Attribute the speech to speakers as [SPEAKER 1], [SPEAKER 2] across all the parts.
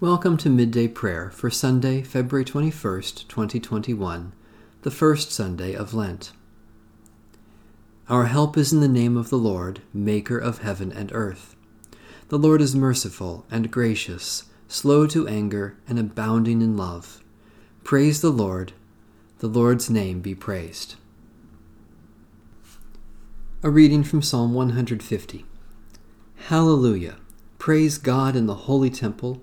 [SPEAKER 1] Welcome to Midday Prayer for Sunday, February 21st, 2021, the first Sunday of Lent. Our help is in the name of the Lord, Maker of heaven and earth. The Lord is merciful and gracious, slow to anger, and abounding in love. Praise the Lord. The Lord's name be praised. A reading from Psalm 150. Hallelujah! Praise God in the holy temple.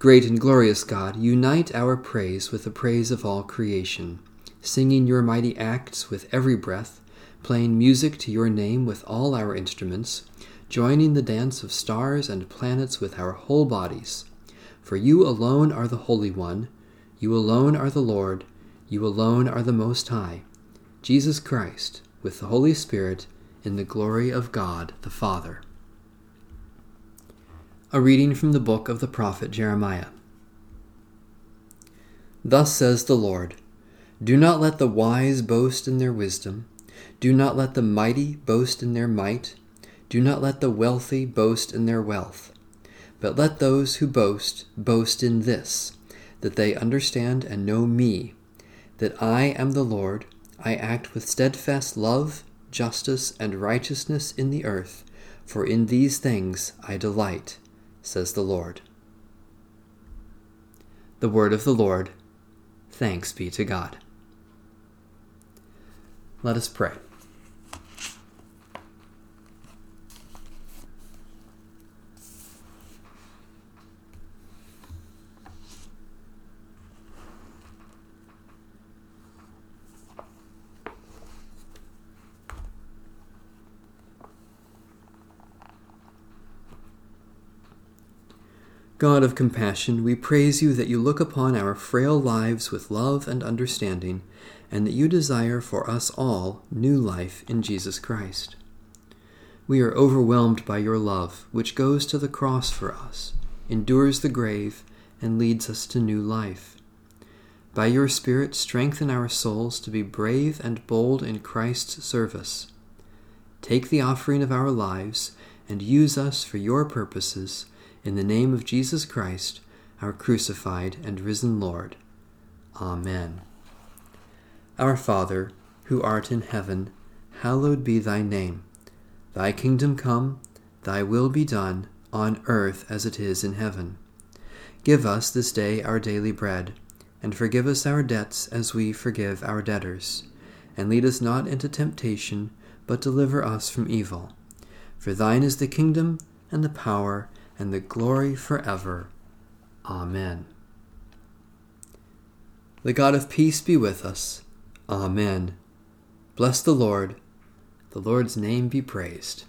[SPEAKER 1] Great and glorious God, unite our praise with the praise of all creation, singing your mighty acts with every breath, playing music to your name with all our instruments, joining the dance of stars and planets with our whole bodies. For you alone are the Holy One, you alone are the Lord, you alone are the Most High, Jesus Christ, with the Holy Spirit, in the glory of God the Father. A reading from the book of the prophet Jeremiah. Thus says the Lord Do not let the wise boast in their wisdom, do not let the mighty boast in their might, do not let the wealthy boast in their wealth, but let those who boast boast in this, that they understand and know me, that I am the Lord, I act with steadfast love, justice, and righteousness in the earth, for in these things I delight says the Lord. The word of the Lord. Thanks be to God. Let us pray. God of compassion, we praise you that you look upon our frail lives with love and understanding, and that you desire for us all new life in Jesus Christ. We are overwhelmed by your love, which goes to the cross for us, endures the grave, and leads us to new life. By your Spirit, strengthen our souls to be brave and bold in Christ's service. Take the offering of our lives and use us for your purposes in the name of Jesus Christ, our crucified and risen Lord. Amen. Our Father, who art in heaven, hallowed be thy name. Thy kingdom come, thy will be done, on earth as it is in heaven. Give us this day our daily bread, and forgive us our debts as we forgive our debtors. And lead us not into temptation, but deliver us from evil. For thine is the kingdom, and the power, and the glory forever. Amen. The God of peace be with us. Amen. Bless the Lord. The Lord's name be praised.